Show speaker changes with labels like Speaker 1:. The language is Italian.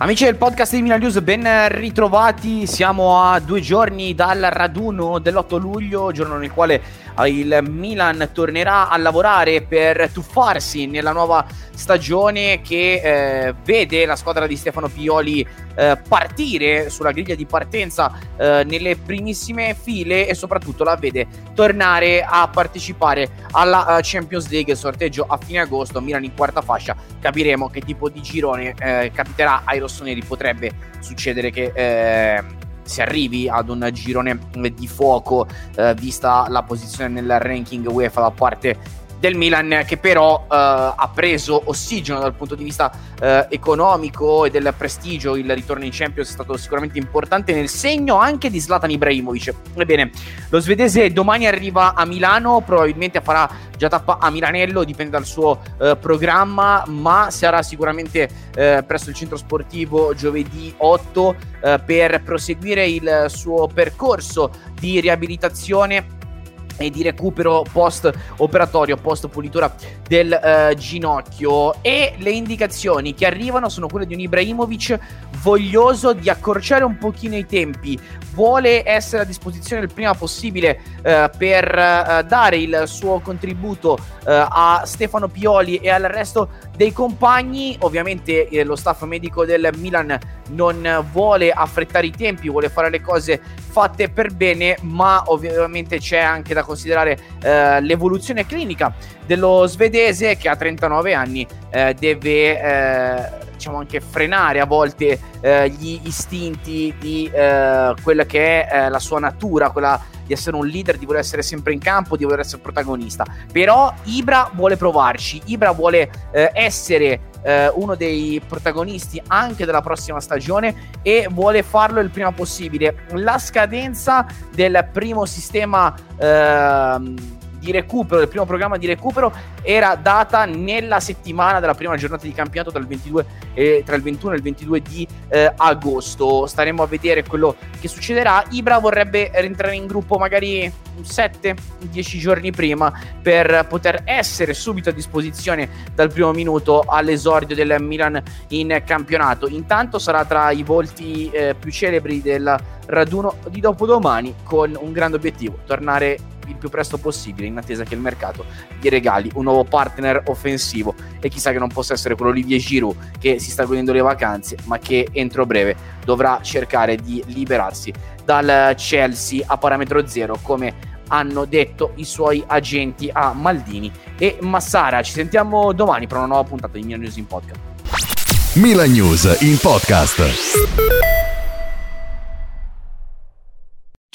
Speaker 1: Amici del podcast di Milan News, ben ritrovati. Siamo a due giorni dal raduno dell'8 luglio, giorno nel quale il Milan tornerà a lavorare per tuffarsi nella nuova stagione che eh, vede la squadra di Stefano Pioli eh, partire sulla griglia di partenza eh, nelle primissime file e soprattutto la vede tornare a partecipare alla uh, Champions League sorteggio a fine agosto Milan in quarta fascia capiremo che tipo di girone eh, capiterà ai rossoneri potrebbe succedere che eh, si arrivi ad un girone di fuoco eh, vista la posizione nel ranking UEFA da parte del Milan che però eh, ha preso ossigeno dal punto di vista eh, economico e del prestigio. Il ritorno in Champions è stato sicuramente importante nel segno anche di Zlatan Ibrahimovic. Ebbene lo svedese domani arriva a Milano probabilmente farà già tappa a Milanello dipende dal suo eh, programma ma sarà sicuramente eh, presso il centro sportivo giovedì 8 eh, per proseguire il suo percorso di riabilitazione e di recupero post operatorio, post pulitura del uh, ginocchio. E le indicazioni che arrivano sono quelle di un Ibrahimovic voglioso di accorciare un pochino i tempi, vuole essere a disposizione il prima possibile uh, per uh, dare il suo contributo a Stefano Pioli e al resto dei compagni, ovviamente eh, lo staff medico del Milan non vuole affrettare i tempi, vuole fare le cose fatte per bene, ma ovviamente c'è anche da considerare l'evoluzione clinica dello svedese che a 39 anni eh, deve eh, diciamo anche frenare a volte eh, gli istinti di eh, quella che è la sua natura, quella di essere un leader, di voler essere sempre in campo, di voler essere protagonista. Però Ibra vuole provarci, Ibra vuole eh, essere eh, uno dei protagonisti anche della prossima stagione e vuole farlo il prima possibile. La scadenza del primo sistema eh, di recupero, del primo programma di recupero, era data nella settimana della prima giornata di campionato tra il, 22 e, tra il 21 e il 22 di eh, agosto. Staremo a vedere quello che succederà. Ibra vorrebbe rientrare in gruppo magari 7-10 giorni prima per poter essere subito a disposizione dal primo minuto all'esordio del Milan in campionato. Intanto sarà tra i volti eh, più celebri del raduno di dopodomani con un grande obiettivo, tornare il più presto possibile in attesa che il mercato gli regali un nuovo partner offensivo e chissà che non possa essere quello Olivier Giroud che si sta godendo le vacanze ma che entro breve dovrà cercare di liberarsi dal Chelsea a parametro zero come hanno detto i suoi agenti a Maldini e Massara. Ci sentiamo domani per una nuova puntata di Milan News in Podcast.
Speaker 2: Milan News in Podcast.